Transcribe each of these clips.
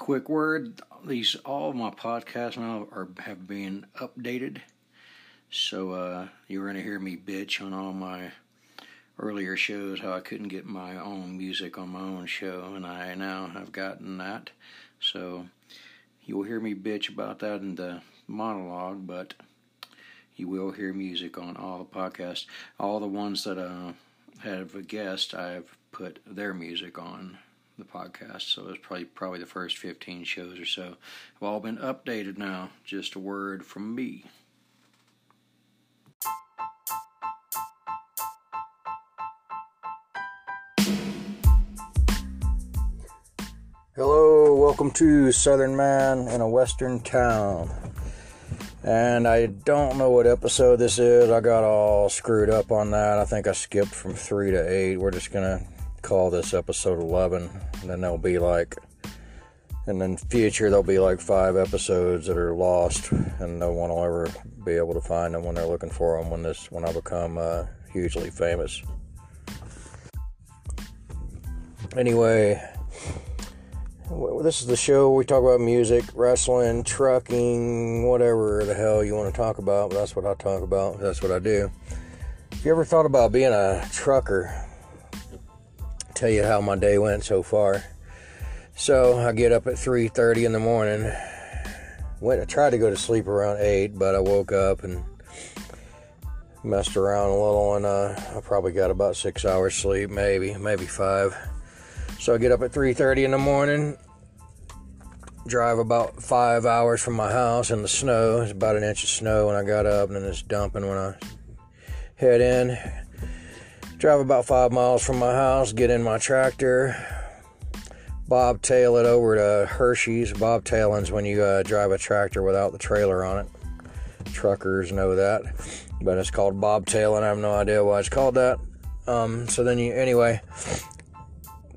quick word: these all of my podcasts now are have been updated, so uh, you're gonna hear me bitch on all my earlier shows how I couldn't get my own music on my own show, and I now have gotten that. So you'll hear me bitch about that in the monologue, but you will hear music on all the podcasts. All the ones that uh, have a guest, I've put their music on the podcast. So it's probably probably the first 15 shows or so have all been updated now. Just a word from me. Hello, welcome to Southern Man in a Western Town. And I don't know what episode this is. I got all screwed up on that. I think I skipped from 3 to 8. We're just going to call this episode 11. And then there'll be like, and then future, there'll be like five episodes that are lost. And no one will ever be able to find them when they're looking for them when, this, when I become uh, hugely famous. Anyway, this is the show we talk about music, wrestling, trucking, whatever the hell you want to talk about. That's what I talk about. That's what I do. If you ever thought about being a trucker, tell you how my day went so far. So I get up at 3:30 in the morning. Went. I tried to go to sleep around eight, but I woke up and messed around a little, and uh, I probably got about six hours sleep, maybe, maybe five. So I get up at 3:30 in the morning, drive about five hours from my house in the snow. It's about an inch of snow when I got up, and then it's dumping when I head in. Drive about five miles from my house, get in my tractor, bobtail it over to Hershey's. Bobtailing's when you uh, drive a tractor without the trailer on it. Truckers know that, but it's called bobtailing. I have no idea why it's called that. Um, so then you, anyway,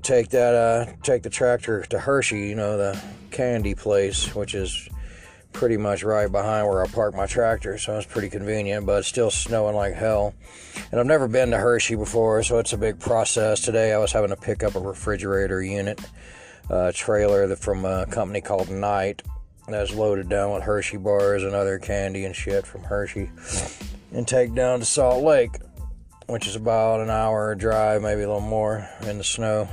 take that, uh, take the tractor to Hershey, you know, the candy place, which is pretty much right behind where I park my tractor, so it's pretty convenient, but it's still snowing like hell. And I've never been to Hershey before, so it's a big process. Today I was having to pick up a refrigerator unit uh, trailer from a company called Knight that's loaded down with Hershey bars and other candy and shit from Hershey and take down to Salt Lake, which is about an hour drive, maybe a little more in the snow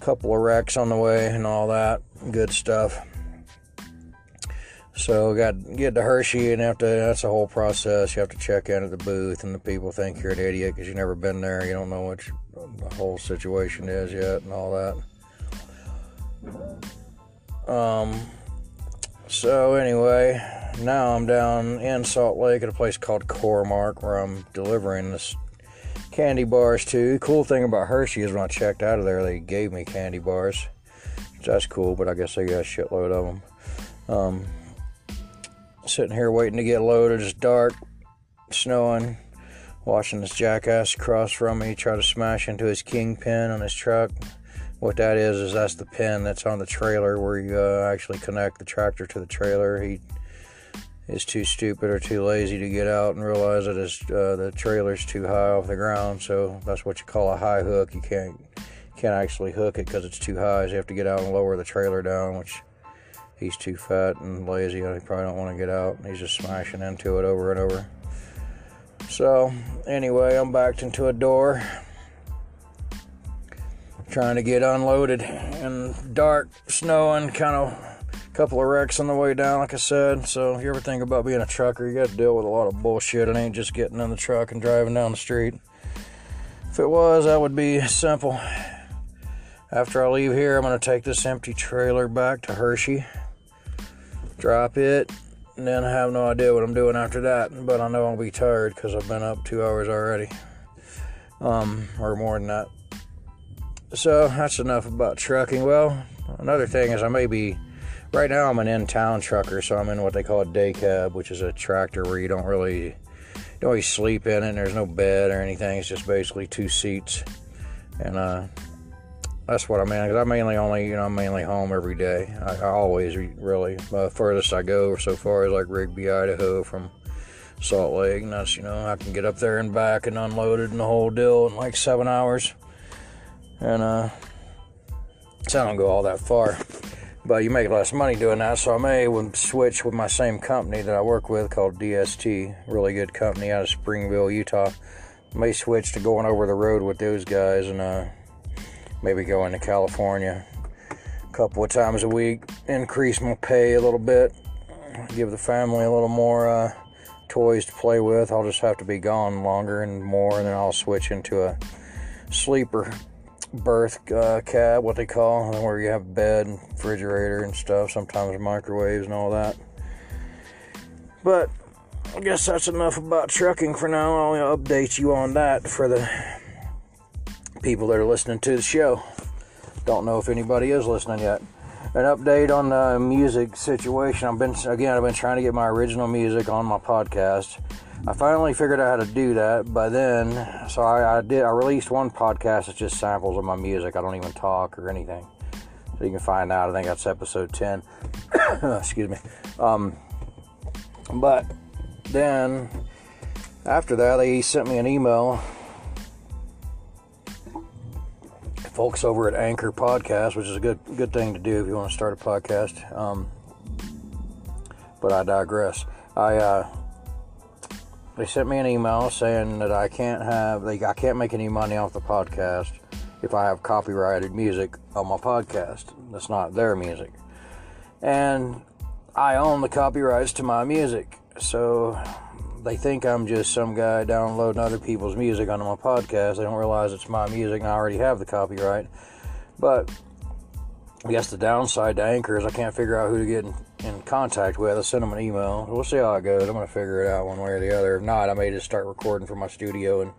couple of wrecks on the way and all that good stuff. So got get to Hershey and to. That's a whole process. You have to check in at the booth, and the people think you're an idiot because you've never been there. You don't know what the whole situation is yet, and all that. Um. So anyway, now I'm down in Salt Lake at a place called Core-Mark where I'm delivering this candy bars too. Cool thing about Hershey is when I checked out of there, they gave me candy bars. That's cool, but I guess they got a shitload of them. Um, sitting here waiting to get loaded. It's dark, snowing. Watching this jackass across from me try to smash into his kingpin on his truck. What that is is that's the pin that's on the trailer where you uh, actually connect the tractor to the trailer. He is too stupid or too lazy to get out and realize that his, uh, the trailer's too high off the ground. So that's what you call a high hook. You can't can't actually hook it because it's too high. So you have to get out and lower the trailer down, which he's too fat and lazy. and He probably don't want to get out. He's just smashing into it over and over. So anyway, I'm backed into a door, trying to get unloaded, and dark, snowing, kind of couple of wrecks on the way down, like I said. So if you ever think about being a trucker, you got to deal with a lot of bullshit. It ain't just getting in the truck and driving down the street. If it was, that would be simple. After I leave here, I'm going to take this empty trailer back to Hershey, drop it, and then I have no idea what I'm doing after that. But I know I'll be tired because I've been up two hours already, um, or more than that. So that's enough about trucking. Well, another thing is I may be right now I'm an in-town trucker, so I'm in what they call a day cab, which is a tractor where you don't really you don't really sleep in it. And there's no bed or anything. It's just basically two seats, and uh, that's what I'm in. Cause I mainly only you know I'm mainly home every day. I, I always really The furthest I go so far is like Rigby, Idaho, from Salt Lake, and that's you know I can get up there and back and unload it and the whole deal in like seven hours, and uh, so I don't go all that far but you make less money doing that. So I may switch with my same company that I work with called DST, really good company out of Springville, Utah. I May switch to going over the road with those guys and uh, maybe going to California a couple of times a week, increase my pay a little bit, give the family a little more uh, toys to play with. I'll just have to be gone longer and more, and then I'll switch into a sleeper berth uh, cab, what they call, where you have bed and refrigerator and stuff, sometimes microwaves and all that. But I guess that's enough about trucking for now. I'll update you on that for the people that are listening to the show. Don't know if anybody is listening yet. An update on the music situation. I've been again. I've been trying to get my original music on my podcast. I finally figured out how to do that. By then, so I, I did. I released one podcast that's just samples of my music. I don't even talk or anything. So you can find out. I think that's episode ten. Excuse me. Um, but then after that, they sent me an email. Folks over at Anchor Podcast, which is a good good thing to do if you want to start a podcast. Um, but I digress. I uh, they sent me an email saying that I can't have they I can't make any money off the podcast if I have copyrighted music on my podcast. That's not their music, and I own the copyrights to my music. So they think I'm just some guy downloading other people's music onto my podcast. They don't realize it's my music and I already have the copyright. But I guess the downside to Anchor is I can't figure out who to get in, in contact with. I send them an email. We'll see how it goes. I'm going to figure it out one way or the other. If not, I may just start recording from my studio and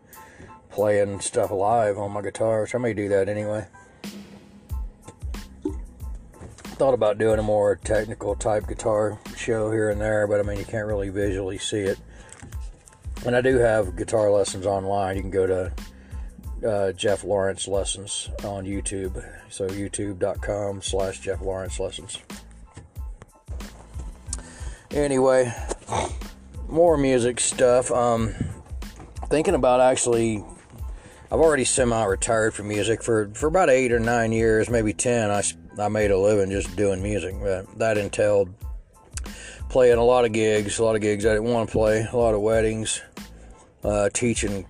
playing stuff live on my guitar, which I may do that anyway thought about doing a more technical type guitar show here and there, but I mean, you can't really visually see it. And I do have guitar lessons online. You can go to uh, Jeff Lawrence Lessons on YouTube. So youtube.com slash Jeff Lawrence Lessons. Anyway, more music stuff. Um, thinking about actually, I've already semi-retired from music for for about eight or nine years, maybe ten. I I made a living just doing music. But that entailed playing a lot of gigs, a lot of gigs I didn't want to play, a lot of weddings, uh, teaching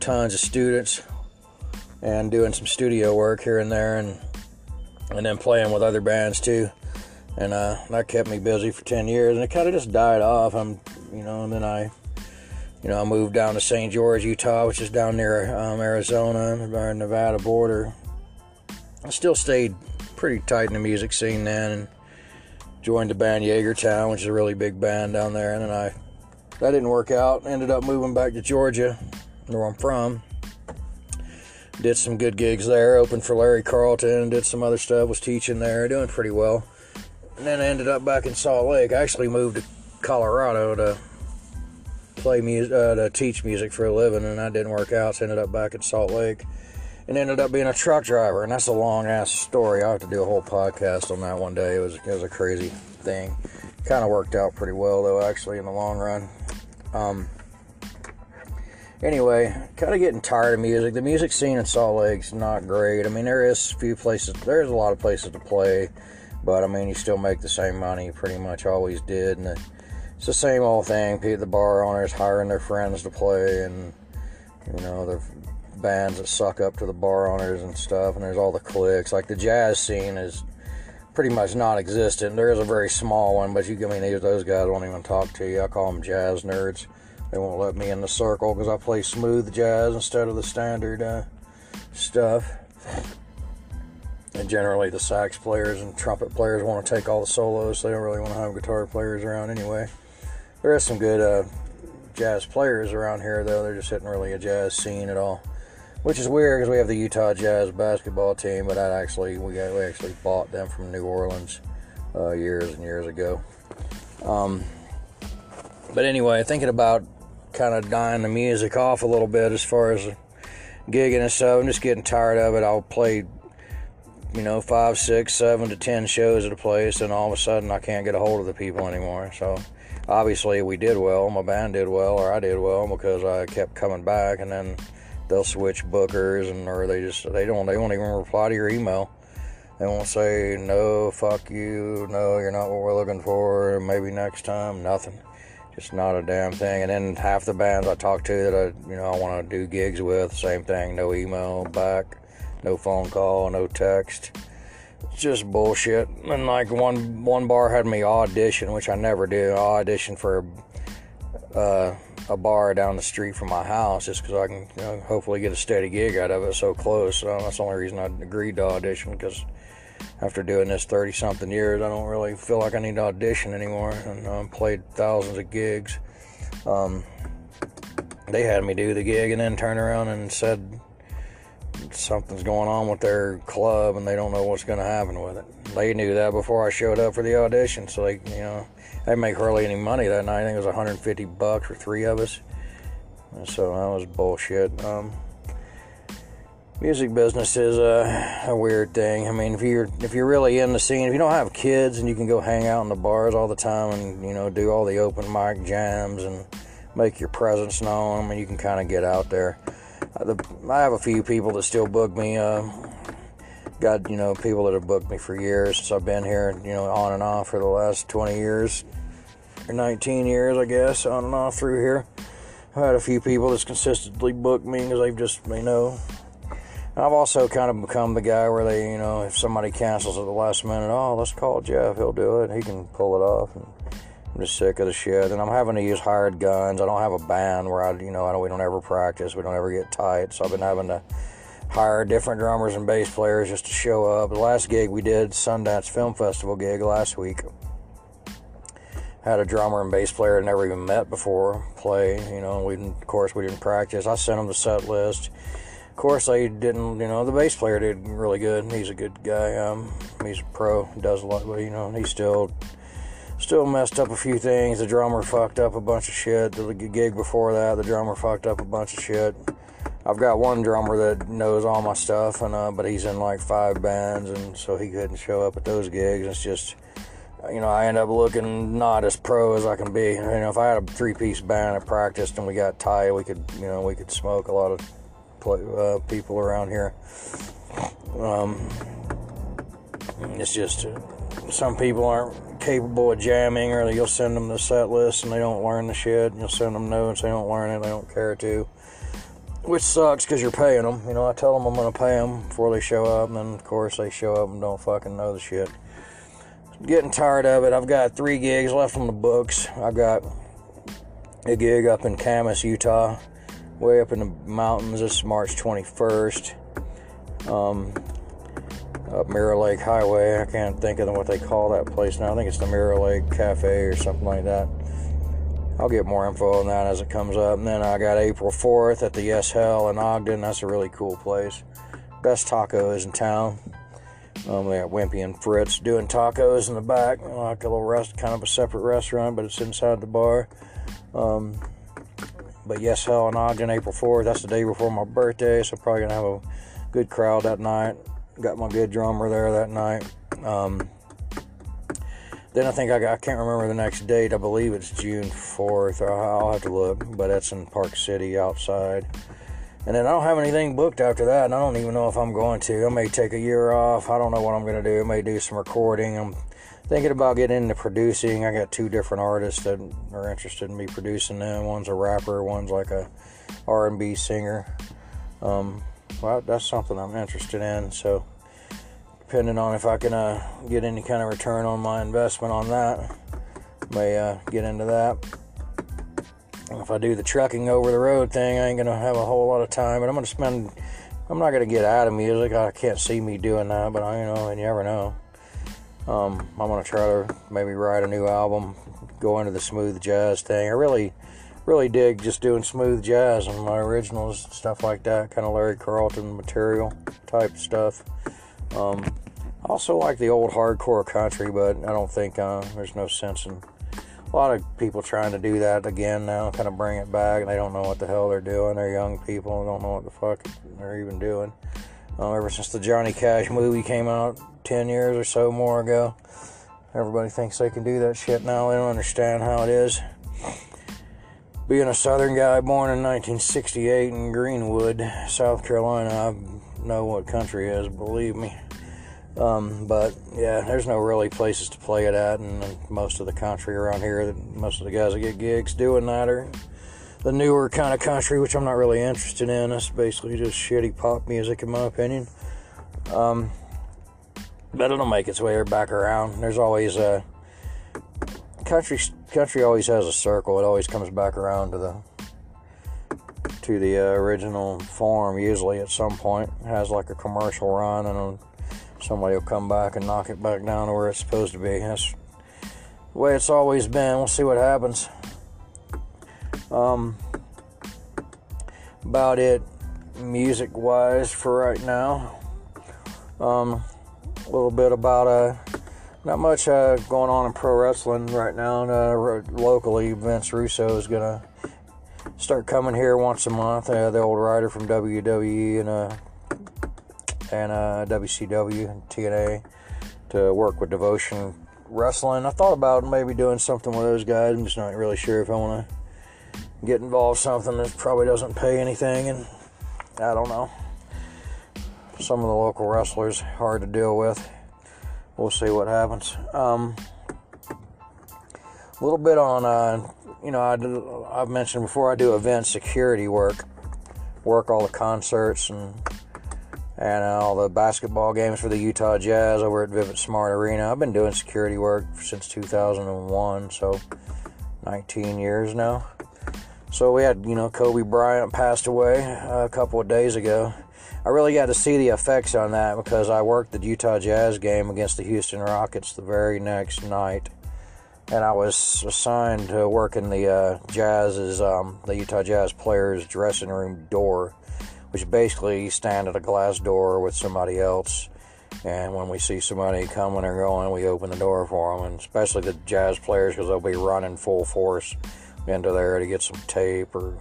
tons of students, and doing some studio work here and there, and and then playing with other bands too. And uh, that kept me busy for 10 years, and it kind of just died off. I'm, you know, and then I, you know, I moved down to St. George, Utah, which is down near um, Arizona, or Nevada border. I still stayed pretty tight in the music scene then and joined the band Jaegertown, which is a really big band down there. And then I, that didn't work out. Ended up moving back to Georgia, where I'm from. Did some good gigs there, opened for Larry Carlton, did some other stuff, was teaching there, doing pretty well. And then I ended up back in Salt Lake. I actually moved to Colorado to play music, uh, to teach music for a living, and that didn't work out. So ended up back in Salt Lake and ended up being a truck driver. And that's a long ass story. I have to do a whole podcast on that one day. It was it was a crazy thing. Kind of worked out pretty well though, actually, in the long run. Um, anyway, kind of getting tired of music. The music scene in Salt Lake's not great. I mean, there is a few places. There's a lot of places to play, but I mean, you still make the same money. You pretty much always did, and it's the same old thing. The bar owners hiring their friends to play, and you know the bands that suck up to the bar owners and stuff, and there's all the cliques. Like the jazz scene is pretty much non-existent. There is a very small one, but you, I mean, those guys won't even talk to you. I call them jazz nerds. They won't let me in the circle because I play smooth jazz instead of the standard uh, stuff. And generally, the sax players and trumpet players want to take all the solos. So they don't really want to have guitar players around anyway. There is some good uh, jazz players around here, though. There just isn't really a jazz scene at all which is weird because we have the Utah Jazz basketball team, but I actually we got, we actually bought them from New Orleans uh, years and years ago. Um, but anyway, thinking about kind of dying the music off a little bit as far as gigging and stuff. I'm just getting tired of it. I'll play, you know, five, six, seven to ten shows at a place, and all of a sudden I can't get a hold of the people anymore. So obviously we did well. My band did well, or I did well because I kept coming back, and then they'll switch bookers and or they just they don't they won't even reply to your email. They won't say no, fuck you, no, you're not what we're looking for. Maybe next time, nothing. Just not a damn thing. And then half the bands I talk to that I, you know, I want to do gigs with, same thing. No email back, no phone call, no text. It's just bullshit. And like one one bar had me audition, which I never do. I audition for uh, a bar down the street from my house just because I can you know, hopefully get a steady gig out of it so close. So that's the only reason I agreed to audition because after doing this 30 something years, I don't really feel like I need to audition anymore. And I um, played thousands of gigs. Um, they had me do the gig and then turn around and said something's going on with their club and they don't know what's going to happen with it. They knew that before I showed up for the audition, so they, you know, I didn't make hardly any money that night. I think it was 150 bucks for three of us. So that was bullshit. Um, music business is a, a, weird thing. I mean, if you're if you're really in the scene, if you don't have kids and you can go hang out in the bars all the time and you know do all the open mic jams and make your presence known, I mean, you can kind of get out there. Uh, the, I have a few people that still book me. Uh, got you know people that have booked me for years since I've been here, you know, on and off for the last 20 years or 19 years, I guess, on and off through here. I've had a few people that's consistently booked me because they've just, you know, I've also kind of become the guy where they, you know, if somebody cancels at the last minute, oh, let's call Jeff. He'll do it. He can pull it off. And I'm just sick of the shit. And I'm having to use hired guns. I don't have a band where I, you know, I don't, we don't ever practice. We don't ever get tight. So I've been having to hire different drummers and bass players just to show up. The last gig we did, Sundance Film Festival gig last week, had a drummer and bass player I'd never even met before play. You know, we of course we didn't practice. I sent them the set list of course, they didn't. You know, the bass player did really good. He's a good guy. Um, he's a pro. Does a lot, but you know, he still still messed up a few things. The drummer fucked up a bunch of shit. The gig before that, the drummer fucked up a bunch of shit. I've got one drummer that knows all my stuff, and uh, but he's in like five bands, and so he couldn't show up at those gigs. It's just, you know, I end up looking not as pro as I can be. You know, if I had a three-piece band, I practiced and we got tight, we could, you know, we could smoke a lot of uh, people around here. Um, it's just some people aren't capable of jamming, or you'll send them the set list and they don't learn the shit. And you'll send them notes, they don't learn it, they don't care to. Which sucks because you're paying them. You know, I tell them I'm going to pay them before they show up, and then of course they show up and don't fucking know the shit. getting tired of it. I've got three gigs left on the books. I've got a gig up in Kamas, Utah way up in the mountains. This is March 21st. Um, up Mirror Lake Highway. I can't think of what they call that place now. I think it's the Mirror Lake Cafe or something like that. I'll get more info on that as it comes up. And then I got April 4th at the Yes Hell in Ogden. That's a really cool place. Best tacos in town. Um, we got Wimpy and Fritz doing tacos in the back, like a little rest, kind of a separate restaurant, but it's inside the bar. Um, but yes, hell in Ogden, April 4th. That's the day before my birthday, so probably gonna have a good crowd that night. Got my good drummer there that night. Um, then I think I, I can't remember the next date. I believe it's June 4th. I'll have to look, but that's in Park City outside. And then I don't have anything booked after that, and I don't even know if I'm going to. I may take a year off. I don't know what I'm going to do. I may do some recording. I'm thinking about getting into producing. I got two different artists that are interested in me producing them. One's a rapper, one's like a R&B singer. Um, well, that's something I'm interested in. So, depending on if I can uh, get any kind of return on my investment on that, may uh, get into that. If I do the trucking over the road thing, I ain't gonna have a whole lot of time, but I'm gonna spend. I'm not gonna get out of music. I can't see me doing that, but I, you know, and you never know. Um, I'm gonna try to maybe write a new album, go into the smooth jazz thing. I really, really dig just doing smooth jazz and my originals, stuff like that, kind of Larry Carlton material type stuff. Um, also like the old hardcore country, but I don't think uh, there's no sense in a lot of people trying to do that again now, kind of bring it back. And they don't know what the hell they're doing. They're young people, don't know what the fuck they're even doing. Uh, ever since the Johnny Cash movie came out 10 years or so more ago, everybody thinks they can do that shit now. They don't understand how it is. Being a southern guy born in 1968 in Greenwood, South Carolina, I know what country is, believe me. Um, but yeah, there's no really places to play it at, and, most of the country around here, most of the guys that get gigs doing that are the newer kind of country, which I'm not really interested in. It's basically just shitty pop music, in my opinion. Um, but it'll make its way back around. There's always a country. Country always has a circle. It always comes back around to the to the uh, original form. Usually, at some point, it has like a commercial run, and somebody will come back and knock it back down to where it's supposed to be. That's the way it's always been. We'll see what happens. Um, about it, music wise, for right now. Um, a little bit about uh, not much uh, going on in pro wrestling right now. Uh, locally, Vince Russo is gonna start coming here once a month. Uh, the old writer from WWE and and uh, WCW and TNA to work with Devotion Wrestling. I thought about maybe doing something with those guys. I'm just not really sure if I want to get involved something that probably doesn't pay anything, and I don't know. Some of the local wrestlers hard to deal with. We'll see what happens. Um, a little bit on, uh, you know, I do, I've mentioned before I do event security work, work all the concerts and and uh, all the basketball games for the Utah Jazz over at Vivint Smart Arena. I've been doing security work since 2001, so 19 years now. So we had, you know, Kobe Bryant passed away a couple of days ago. I really got to see the effects on that because I worked the Utah Jazz game against the Houston Rockets the very next night. And I was assigned to work in the uh, Jazz's, um, the Utah Jazz players' dressing room door, which basically you stand at a glass door with somebody else. And when we see somebody coming or going, we open the door for them, and especially the Jazz players because they'll be running full force into there to get some tape or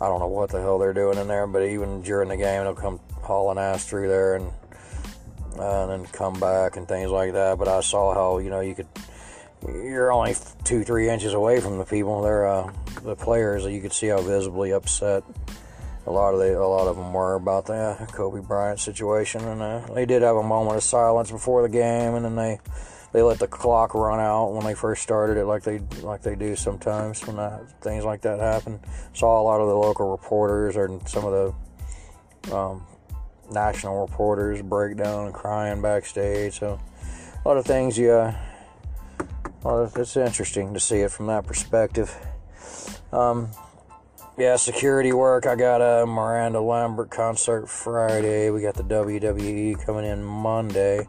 I don't know what the hell they're doing in there. But even during the game, they'll come hauling ass through there and uh, and then come back and things like that. But I saw how you know you could you're only two three inches away from the people. They're uh, the players. You could see how visibly upset a lot of the a lot of them were about the Kobe Bryant situation, and uh, they did have a moment of silence before the game, and then they they let the clock run out when they first started it, like they like they do sometimes when that, things like that happen. Saw a lot of the local reporters or some of the um, national reporters break down and crying backstage. So a lot of things, yeah. Of, it's interesting to see it from that perspective. Um, yeah, security work. I got a Miranda Lambert concert Friday. We got the WWE coming in Monday.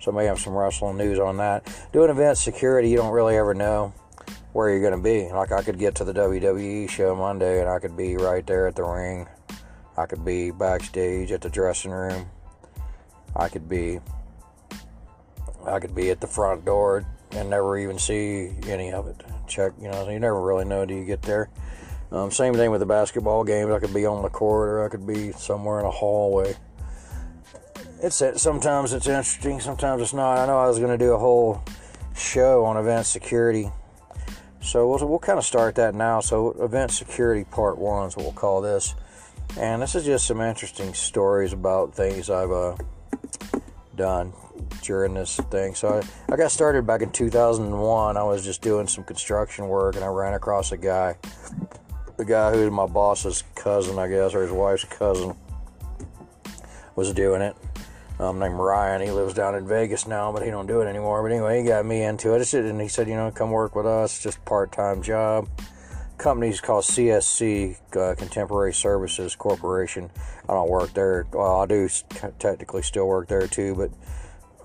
So I may have some wrestling news on that. Doing event security, you don't really ever know where you're going to be. Like I could get to the WWE show Monday and I could be right there at the ring. I could be backstage at the dressing room. I could be I could be at the front door and never even see any of it. Check, you know, you never really know till you get there. Um, same thing with the basketball games. I could be on the court or I could be somewhere in a hallway it's sometimes it's interesting, sometimes it's not. I know I was going to do a whole show on event security, so we'll, we'll kind of start that now. So, event security part one is what we'll call this, and this is just some interesting stories about things I've uh, done during this thing. So, I, I got started back in 2001. I was just doing some construction work, and I ran across a guy, the guy who's my boss's cousin, I guess, or his wife's cousin, was doing it um, named Ryan. He lives down in Vegas now, but he don't do it anymore. But anyway, he got me into it. And he said, you know, come work with us. Just part-time job. Company's called CSC, uh, Contemporary Services Corporation. I don't work there. Well, I do technically still work there too, but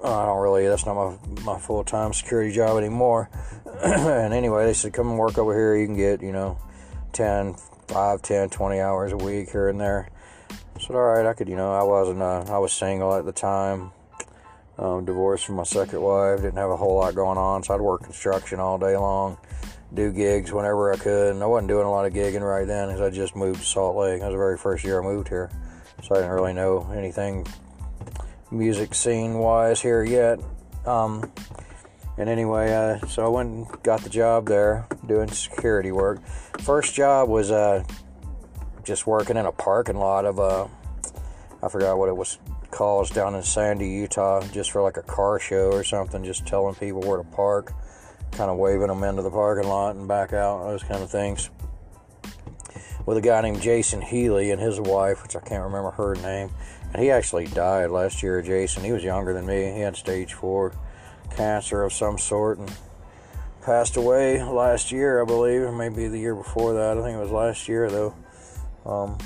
uh, I don't really. That's not my my full-time security job anymore. and anyway, they said, come and work over here. You can get, you know, 10, 5, 10, 20 hours a week here and there. I said, all right, I could, you know, I wasn't, uh, I was single at the time, um, divorced from my second wife, didn't have a whole lot going on, so I'd work construction all day long, do gigs whenever I could, and I wasn't doing a lot of gigging right then because I just moved to Salt Lake. That was the very first year I moved here, so I didn't really know anything music scene wise here yet. Um, and anyway, uh, so I went and got the job there doing security work. First job was uh, just working in a parking lot of a, I forgot what it was called, down in Sandy, Utah, just for like a car show or something, just telling people where to park, kind of waving them into the parking lot and back out, those kind of things. With a guy named Jason Healy and his wife, which I can't remember her name, and he actually died last year. Jason, he was younger than me. He had stage four cancer of some sort and passed away last year, I believe, or maybe the year before that. I think it was last year though. Um,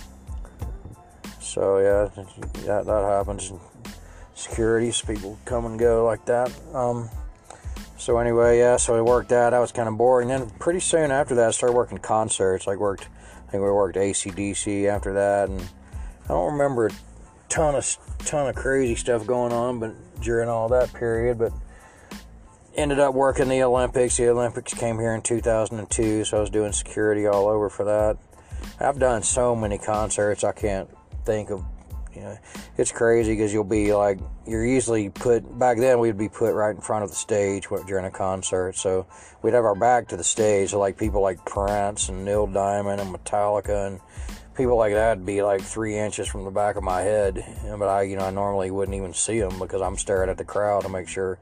so yeah, that that happens. Securities, people come and go like that. Um, so anyway, yeah, so I worked that. That was kind of boring. Then pretty soon after that, I started working concerts. Like worked, I think we worked ACDC after that, and I don't remember a ton of ton of crazy stuff going on, but during all that period, but ended up working the Olympics. The Olympics came here in 2002, so I was doing security all over for that. I've done so many concerts, I can't think of. You know, it's crazy because you'll be like, you're usually put back then. We'd be put right in front of the stage during a concert, so we'd have our back to the stage. So like people like Prince and Neil Diamond and Metallica and people like that would be like three inches from the back of my head. But I, you know, I normally wouldn't even see them because I'm staring at the crowd to make sure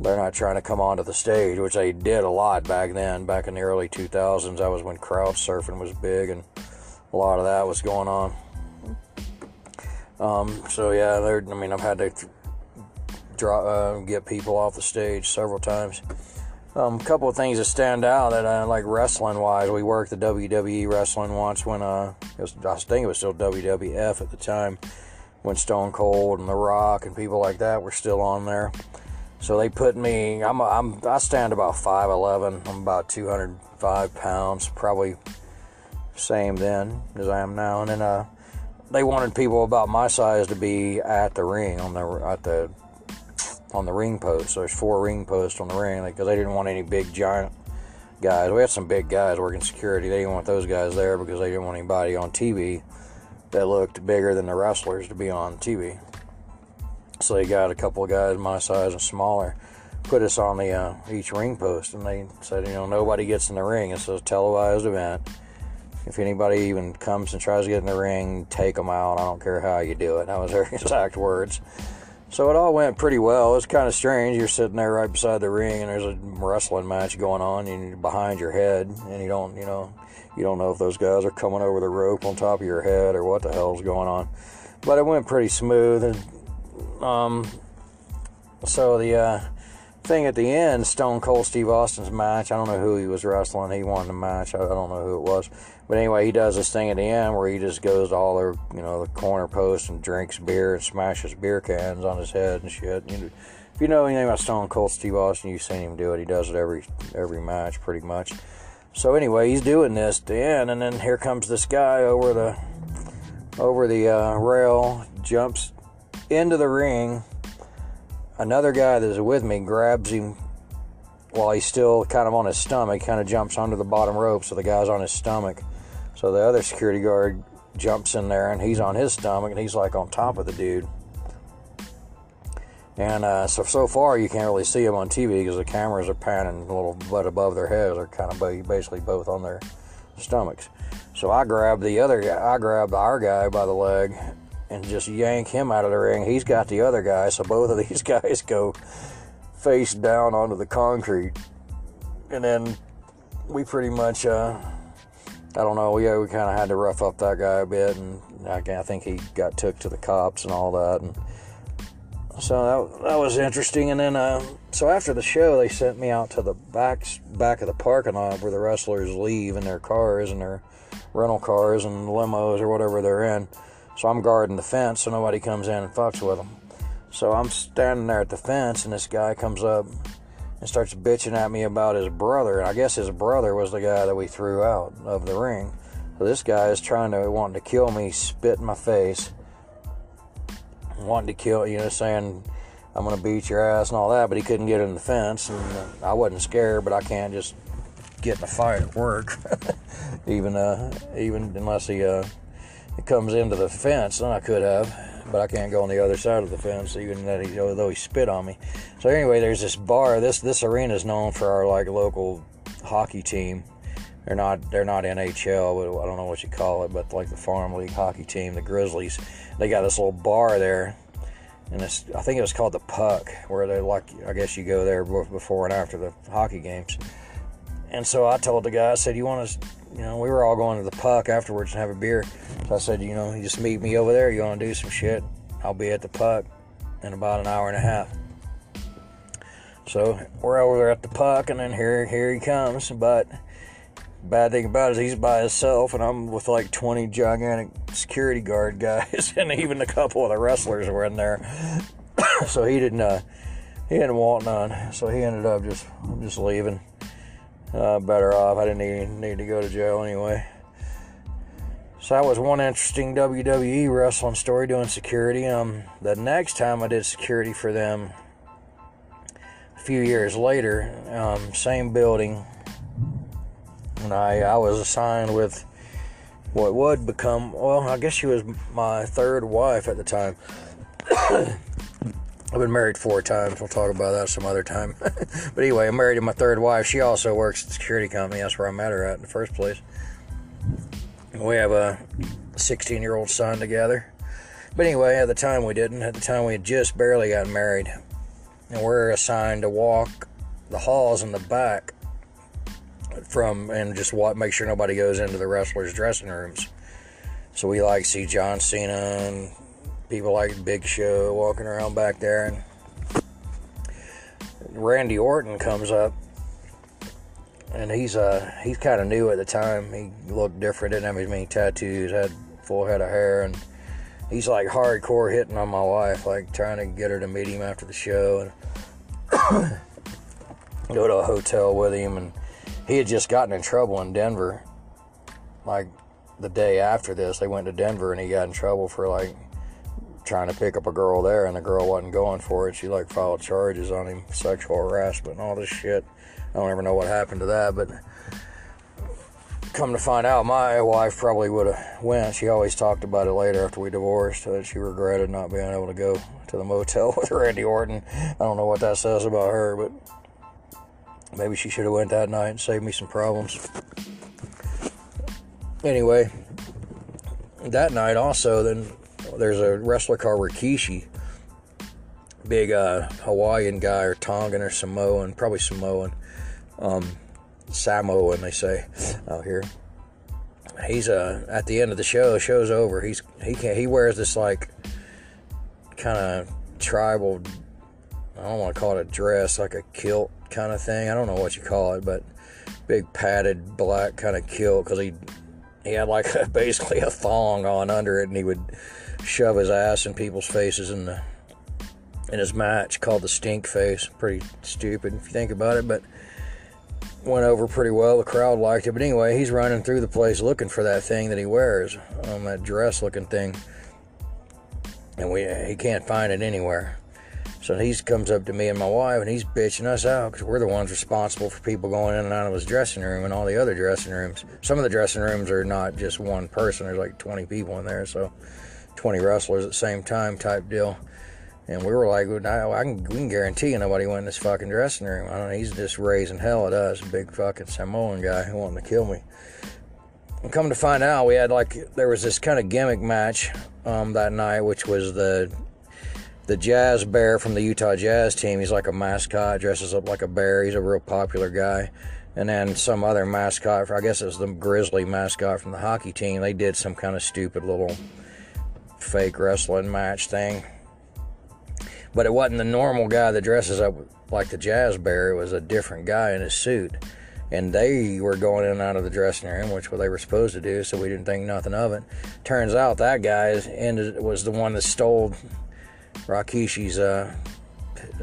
they're not trying to come onto the stage, which they did a lot back then. Back in the early 2000s, that was when crowd surfing was big, and a lot of that was going on. Um, so yeah, I mean, I've had to draw, uh, get people off the stage several times. Um, a couple of things that stand out that I like wrestling wise. We worked the WWE wrestling once when uh, was, I think it was still WWF at the time when Stone Cold and The Rock and people like that were still on there. So they put me. I'm. I'm. I stand about five eleven. I'm about two hundred five pounds, probably same then as I am now. And then uh, they wanted people about my size to be at the ring on the at the on the ring post. So there's four ring posts on the ring because they didn't want any big giant guys. We had some big guys working security. They didn't want those guys there because they didn't want anybody on TV that looked bigger than the wrestlers to be on TV. So they got a couple of guys my size and smaller, put us on the uh, each ring post, and they said, you know, nobody gets in the ring. It's a televised event. If anybody even comes and tries to get in the ring, take them out. I don't care how you do it. That was their exact words. So it all went pretty well. It's kind of strange. You're sitting there right beside the ring, and there's a wrestling match going on, and behind your head, and you don't, you know, you don't know if those guys are coming over the rope on top of your head or what the hell's going on. But it went pretty smooth, and um, so the uh, thing at the end, Stone Cold Steve Austin's match. I don't know who he was wrestling. He won the match. I, don't know who it was. But anyway, he does this thing at the end where he just goes to all the you know the corner posts and drinks beer and smashes beer cans on his head and shit. If you know anything about Stone Cold Steve Austin, you've seen him do it. He does it every every match pretty much. So anyway, he's doing this at the end, and then here comes this guy over the over the uh, rail, jumps into the ring. Another guy that's with me grabs him while he's still kind of on his stomach, kind of jumps under the bottom rope, so the guy's on his stomach. So the other security guard jumps in there and he's on his stomach and he's like on top of the dude. And uh, so so far you can't really see him on TV because the cameras are panning a little bit above their heads. They're kind of basically both on their stomachs. So I grab the other guy, I grab our guy by the leg and just yank him out of the ring. He's got the other guy, so both of these guys go face down onto the concrete. And then we pretty much, uh, I don't know, yeah, we kind of had to rough up that guy a bit, and I, I think he got took to the cops and all that. And so that, that was interesting. And then, uh, so after the show, they sent me out to the back back of the parking lot where the wrestlers leave in their cars and their rental cars and limos or whatever they're in so I'm guarding the fence so nobody comes in and fucks with them. So I'm standing there at the fence, and this guy comes up and starts bitching at me about his brother. And I guess his brother was the guy that we threw out of the ring. So this guy is trying to wanting to kill me, spit in my face, wanting to kill, you know, saying I'm gonna beat your ass and all that. But he couldn't get in the fence, and I wasn't scared. But I can't just get in a fight at work, even uh, even unless he uh, it comes into the fence, and I could have, but I can't go on the other side of the fence, even that he, though he spit on me. So anyway, there's this bar. This this arena is known for our like local hockey team. They're not they're not NHL, but I don't know what you call it, but like the farm league hockey team, the Grizzlies. They got this little bar there, and it's I think it was called the Puck, where they like I guess you go there before and after the hockey games. And so I told the guy, I said, "You want to?" You know, we were all going to the Puck afterwards and have a beer. So I said, "You know, you just meet me over there. You want to do some shit? I'll be at the Puck in about an hour and a half." So we're over there at the Puck, and then here here he comes. But bad thing about it is he's by himself, and I'm with like 20 gigantic security guard guys, and even a couple of the wrestlers were in there. so he didn't uh, he didn't want none. So he ended up just just leaving. Uh, better off. I didn't need, need to go to jail anyway. So that was one interesting WWE wrestling story doing security. Um, the next time I did security for them, a few years later, um, same building, and I I was assigned with what would become well, I guess she was my third wife at the time. I've been married four times. We'll talk about that some other time. but anyway, I'm married to my third wife. She also works at the security company. That's where I met her at in the first place. We have a 16 year old son together. But anyway, at the time we didn't. At the time we had just barely gotten married. And we're assigned to walk the halls in the back from and just walk, make sure nobody goes into the wrestlers' dressing rooms. So we like see John Cena and people like Big Show walking around back there, and Randy Orton comes up, and he's uh he's kind of new at the time. He looked different, didn't have as many tattoos, had full head of hair, and he's like hardcore hitting on my wife, like trying to get her to meet him after the show and go to a hotel with him. And he had just gotten in trouble in Denver, like the day after this. They went to Denver, and he got in trouble for like trying to pick up a girl there, and the girl wasn't going for it. She like filed charges on him, sexual harassment, and all this shit. I don't ever know what happened to that, but come to find out, my wife probably would have went. She always talked about it later after we divorced that she regretted not being able to go to the motel with Randy Orton. I don't know what that says about her, but maybe she should have went that night and saved me some problems. Anyway, that night also, then there's a wrestler called Rikishi, big uh, Hawaiian guy or Tongan or Samoan, probably Samoan, um, Samoan they say out here. He's uh, at the end of the show. Show's over. He's he can he wears this like kind of tribal. I don't want to call it a dress, like a kilt kind of thing. I don't know what you call it, but big padded black kind of kilt because he he had like a, basically a thong on under it, and he would shove his ass in people's faces in the in his match called the Stink Face. Pretty stupid if you think about it, but went over pretty well. The crowd liked it. But anyway, he's running through the place looking for that thing that he wears, um, that dress looking thing, and we he can't find it anywhere. So he comes up to me and my wife, and he's bitching us out because we're the ones responsible for people going in and out of his dressing room and all the other dressing rooms. Some of the dressing rooms are not just one person; there's like 20 people in there, so 20 wrestlers at the same time type deal. And we were like, I, can, we can guarantee nobody went in this fucking dressing room. I don't know, he's just raising hell at us, big fucking Samoan guy who wanted to kill me. And come to find out, we had like, there was this kind of gimmick match um, that night, which was the the Jazz Bear from the Utah Jazz team. He's like a mascot, dresses up like a bear. He's a real popular guy. And then some other mascot, I guess it was the Grizzly mascot from the hockey team. They did some kind of stupid little fake wrestling match thing. But it wasn't the normal guy that dresses up like the Jazz Bear. It was a different guy in a suit. And they were going in and out of the dressing room, which what they were supposed to do, so we didn't think nothing of it. Turns out that guy ended, was the one that stole Rikishi's uh,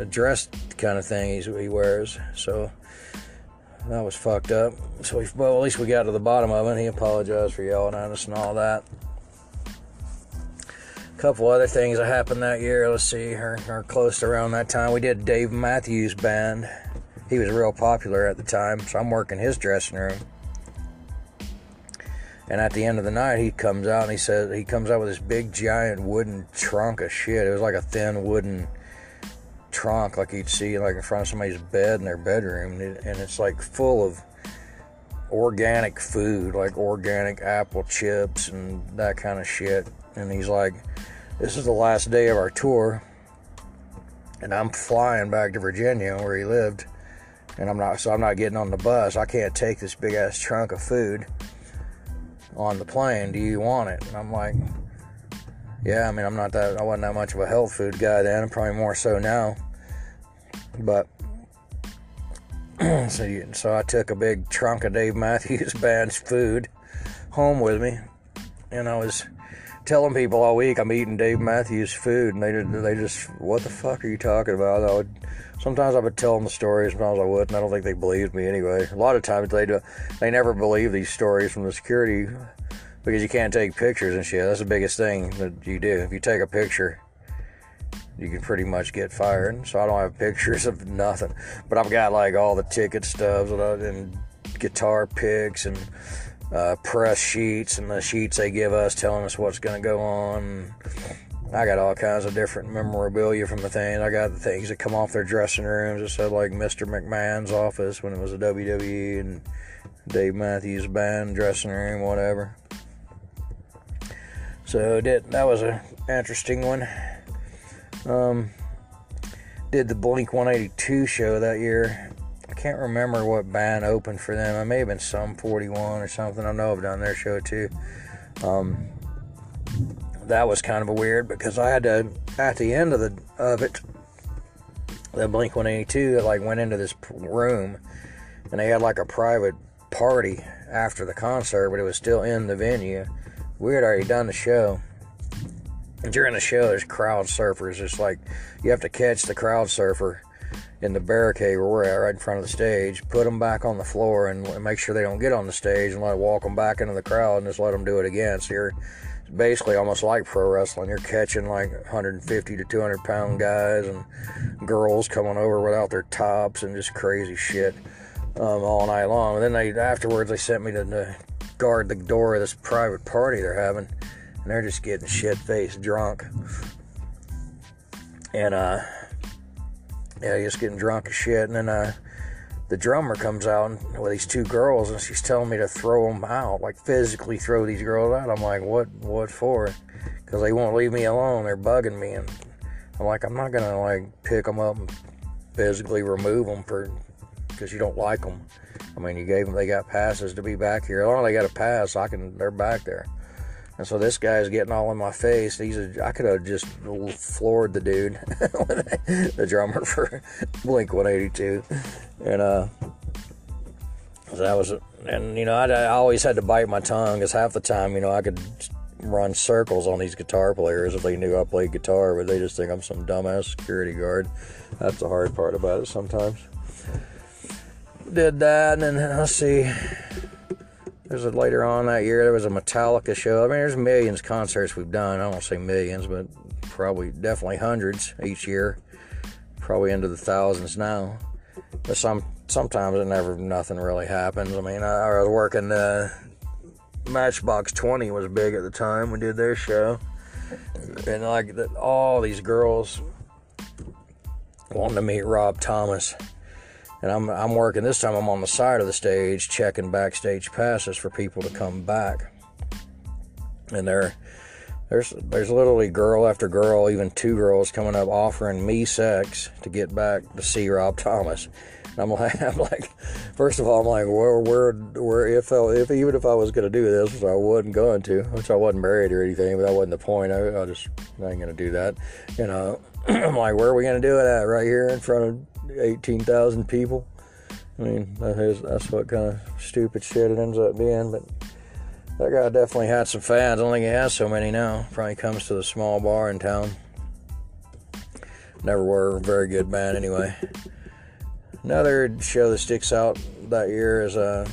dress kind of thing he wears. So that was fucked up. So, we, well, at least we got to the bottom of it. He apologized for yelling at us and all that couple other things that happened that year. Let's see, or, or close to around that time, we did Dave Matthews Band. He was real popular at the time, so I'm working his dressing room. And at the end of the night, he comes out and he says he comes out with this big giant wooden trunk of shit. It was like a thin wooden trunk, like you'd see like in front of somebody's bed in their bedroom, and it's like full of organic food, like organic apple chips and that kind of shit. And he's like, this is the last day of our tour. and I'm flying back to Virginia where he lived, and I'm not so I'm not getting on the bus. I can't take this big ass trunk of food on the plane. Do you want it? And I'm like, yeah. I mean, I'm not that I wasn't that much of a health food guy then. Probably more so now, but. so, you, so I took a big trunk of Dave Matthews Band's food home with me, and I was telling people all week I'm eating Dave Matthews food, and they they just, what the fuck are you talking about? I would sometimes I would tell them the stories, sometimes I wouldn't. I don't think they believed me anyway. A lot of times they do, they never believe these stories from the security because you can't take pictures and shit. That's the biggest thing that you do. If you take a picture, you can pretty much get fired. So I don't have pictures of nothing, but I've got like all the ticket stubs and guitar picks and uh, press sheets and the sheets they give us telling us what's going to go on. I got all kinds of different memorabilia from the thing. I got the things that come off their dressing rooms. It said like Mr. McMahon's office when it was a WWE and Dave Matthews Band dressing room, whatever. So did that was an interesting one. Um, did the Blink 182 show that year can't remember what band opened for them. I may have been Sum 41 or something. I know I've done their show too. Um, that was kind of a weird because I had to at the end of the of it, the Blink 182 like went into this room and they had like a private party after the concert, but it was still in the venue. We had already done the show. During the show, there's crowd surfers. It's like you have to catch the crowd surfer in the barricade where we're at, right in front of the stage, put them back on the floor and make sure they don't get on the stage and let walk them back into the crowd and just let them do it again. So you're basically almost like pro wrestling. You're catching like 150 to 200 pound guys and girls coming over without their tops and just crazy shit um, all night long. And then they afterwards they sent me to, to guard the door of this private party they're having, and they're just getting shit faced drunk. And uh yeah, just getting drunk as shit. And then uh, the drummer comes out with these two girls, and she's telling me to throw them out, like physically throw these girls out. I'm like, what? What for? Because they won't leave me alone. They're bugging me, and I'm like, I'm not gonna like pick them up and physically remove them for because you don't like them. I mean, you gave them, they got passes to be back here. As they got a pass, I can. They're back there. And so this guy's getting all in my face. He's a, I could have just floored the dude, the drummer for Blink 182, and uh, that was and you know I, I always had to bite my tongue because half the time you know I could run circles on these guitar players if they knew I played guitar, but they just think I'm some dumbass security guard. That's the hard part about it sometimes. Did that, and then let's see. There's a later on that year there was a Metallica show. I mean, there's millions of concerts we've done. I don't say millions, but probably definitely hundreds each year. Probably into the thousands now. But some sometimes it never nothing really happens. I mean, I, I was working. Uh, Matchbox 20 was big at the time. We did their show, and like the, all these girls wanting to meet Rob Thomas and I'm I'm working this time. I'm on the side of the stage checking backstage passes for people to come back, and there, there's there's literally girl after girl, even two girls coming up offering me sex to get back to see Rob Thomas. And I'm like, I'm like, first of all, I'm like, where, where, where, if, I, if even if I was gonna do this, which I wasn't going to, which I wasn't married or anything, but that wasn't the point. I, I just I ain't gonna do that, you uh, know. I'm like, where are we gonna do it at? Right here in front of 18,000 people. I mean, that is, that's what kind of stupid shit it ends up being. But that guy definitely had some fans. I don't think he has so many now. Probably comes to the small bar in town. Never were a very good band anyway. Another show that sticks out that year is uh,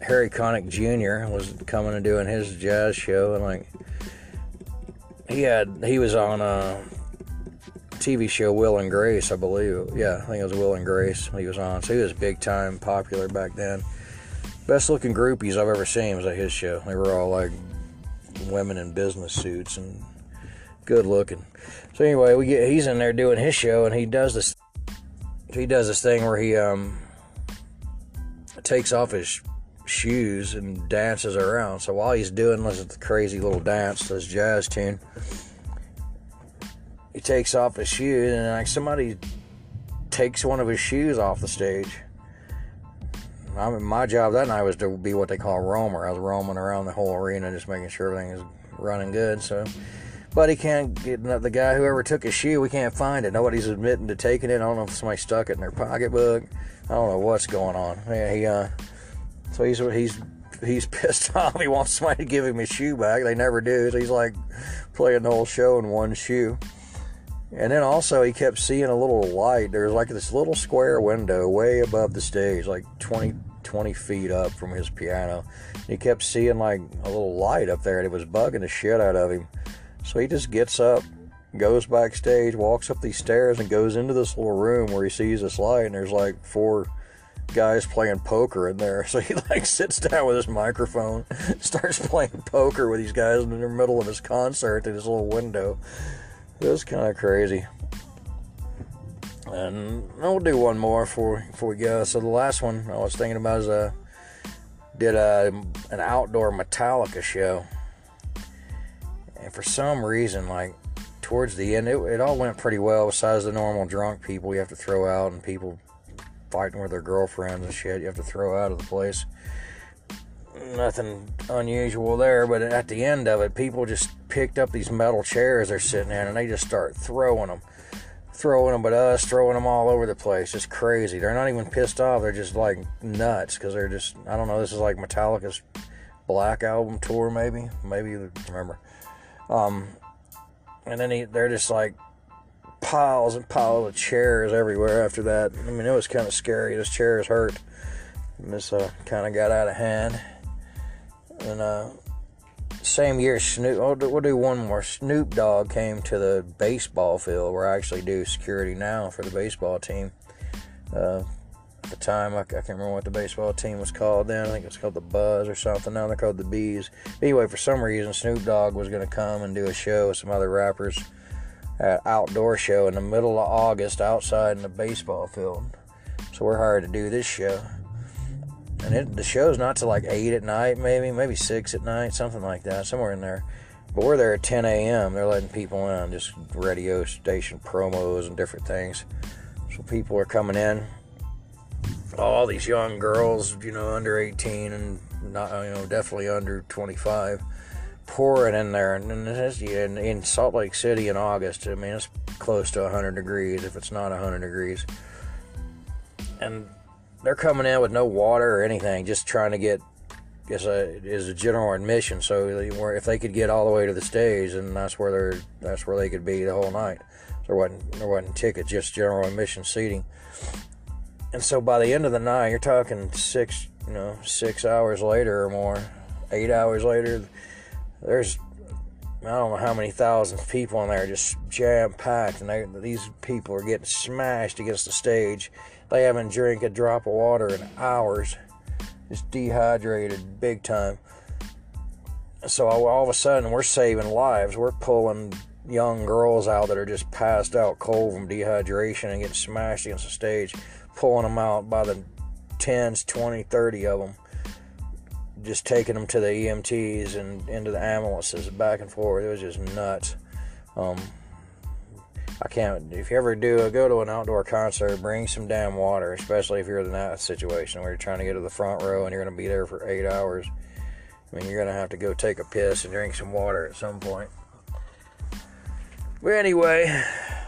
Harry Connick Jr. was coming and doing his jazz show, and like he had he was on uh, TV show Will and Grace, I believe. Yeah, I think it was Will and Grace he was on. So he was big time popular back then. Best looking groupies I've ever seen was at his show. They were all like women in business suits and good looking. So anyway, we get he's in there doing his show and he does this he does this thing where he um takes off his shoes and dances around. So while he's doing this crazy little dance, this jazz tune, he takes off his shoes, and like somebody takes one of his shoes off the stage. I mean, my job that night was to be what they call a roamer. I was roaming around the whole arena, just making sure everything is running good. So, but he can't get the guy whoever took his shoe. We can't find it. Nobody's admitting to taking it. I don't know if somebody stuck it in their pocketbook. I don't know what's going on. Yeah, he uh, so he's he's he's pissed off. He wants somebody to give him his shoe back. They never do. So he's like playing the whole show in one shoe. And then also he kept seeing a little light. There was like this little square window way above the stage, like 20, 20 feet up from his piano. He kept seeing like a little light up there and it was bugging the shit out of him. So he just gets up, goes backstage, walks up these stairs and goes into this little room where he sees this light and there's like four guys playing poker in there. So he like sits down with his microphone, starts playing poker with these guys in the middle of his concert in his little window. It was kind of crazy. And we'll do one more before before we go. So the last one I was thinking about is uh did a an outdoor Metallica show, and for some reason, like towards the end, it, it all went pretty well. Besides the normal drunk people you have to throw out and people fighting with their girlfriends and shit you have to throw out of the place. Nothing unusual there, but at the end of it, people just picked up these metal chairs they're sitting in and they just start throwing them. Throwing them at us, throwing them all over the place. Just crazy. They're not even pissed off. They're just like nuts because they're just, I don't know, this is like Metallica's Black Album tour, maybe. Maybe you remember. Um, and then he, they're just like piles and piles of chairs everywhere after that. I mean, it was kind of scary. Those chairs hurt. And this uh, kind of got out of hand. And uh, same year, Snoop. We'll do, we'll do one more. Snoop Dogg came to the baseball field where I actually do security now for the baseball team. Uh, at the time, I, I, can't remember what the baseball team was called then. I think it was called the Buzz or something. Now they're called the Bees. But anyway, for some reason, Snoop Dogg was going to come and do a show with some other rappers at outdoor show in the middle of August outside in the baseball field. So we're hired to do this show and it, the show's not till like eight at night, maybe maybe six at night, something like that, somewhere in there. But we're there at 10 a.m. They're letting people in, just radio station promos and different things. So people are coming in. All these young girls, you know, under 18 and not, you know, definitely under 25, pouring in there. And in, in Salt Lake City in August, I mean, it's close to 100 degrees if it's not 100 degrees. And they're coming in with no water or anything, just trying to get is a uh, is a general admission. So if they could get all the way to the stage, and that's where they're that's where they could be the whole night. There wasn't there wasn't tickets, just general admission seating. And so by the end of the night, you're talking six you know six hours later or more, eight hours later. There's I don't know how many thousands of people in there, just jam packed, and they, these people are getting smashed against the stage they haven't drank a drop of water in hours. Just dehydrated big time. So all of a sudden, we're saving lives. We're pulling young girls out that are just passed out cold from dehydration and getting smashed against the stage, pulling them out by the 10s, 20, 30 of them, just taking them to the EMTs and into the ambulances back and forth. It was just nuts. Um, I can't. If you ever do go to an outdoor concert, bring some damn water, especially if you're in that situation where you're trying to get to the front row and you're going to be there for eight hours. I mean, you're going to have to go take a piss and drink some water at some point. But anyway,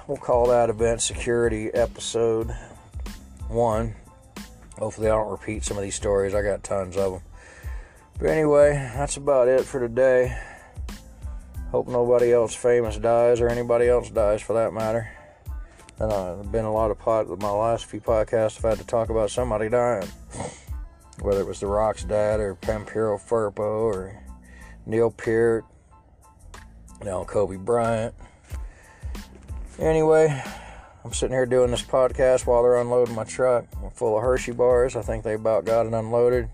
we'll call that event security episode one. Hopefully, I don't repeat some of these stories. I got tons of them. But anyway, that's about it for today. Hope nobody else famous dies or anybody else dies for that matter. And uh, there's been a lot of pod. My last few podcasts, I've had to talk about somebody dying, whether it was The Rock's dad or Pampero Firpo or Neil Peart, know, Kobe Bryant. Anyway, I'm sitting here doing this podcast while they're unloading my truck. I'm full of Hershey bars. I think they about got it unloaded.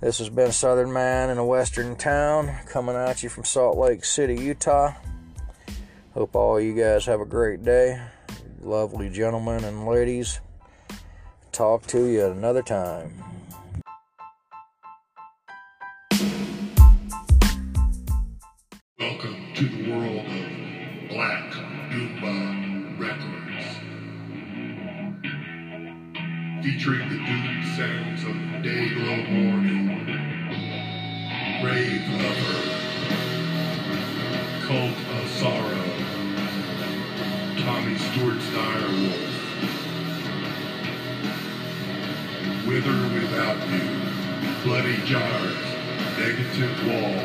This has been Southern Man in a Western town coming at you from Salt Lake City, Utah. Hope all you guys have a great day. Lovely gentlemen and ladies. Talk to you another time. Welcome to the world of black featuring the doomed sounds of Dayglo Mourning, Rave Lover, Cult of Sorrow, Tommy Stewart's Direwolf, Wither Without You, Bloody Jars, Negative Wall,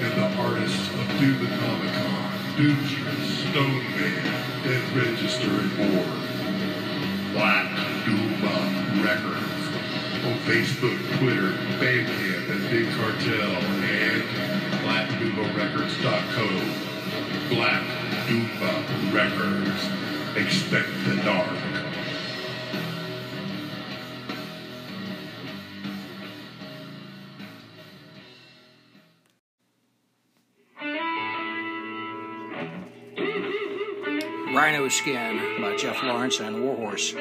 and the artists of Doomonomicon, Doomstress, Stone Man, Dead Register, and more. Facebook, Twitter, Bandcamp, and Big Cartel, and BlackDoombaRecords.co. Black Doomba Records. Expect the dark. Rhino Skin by Jeff Lawrence and Warhorse.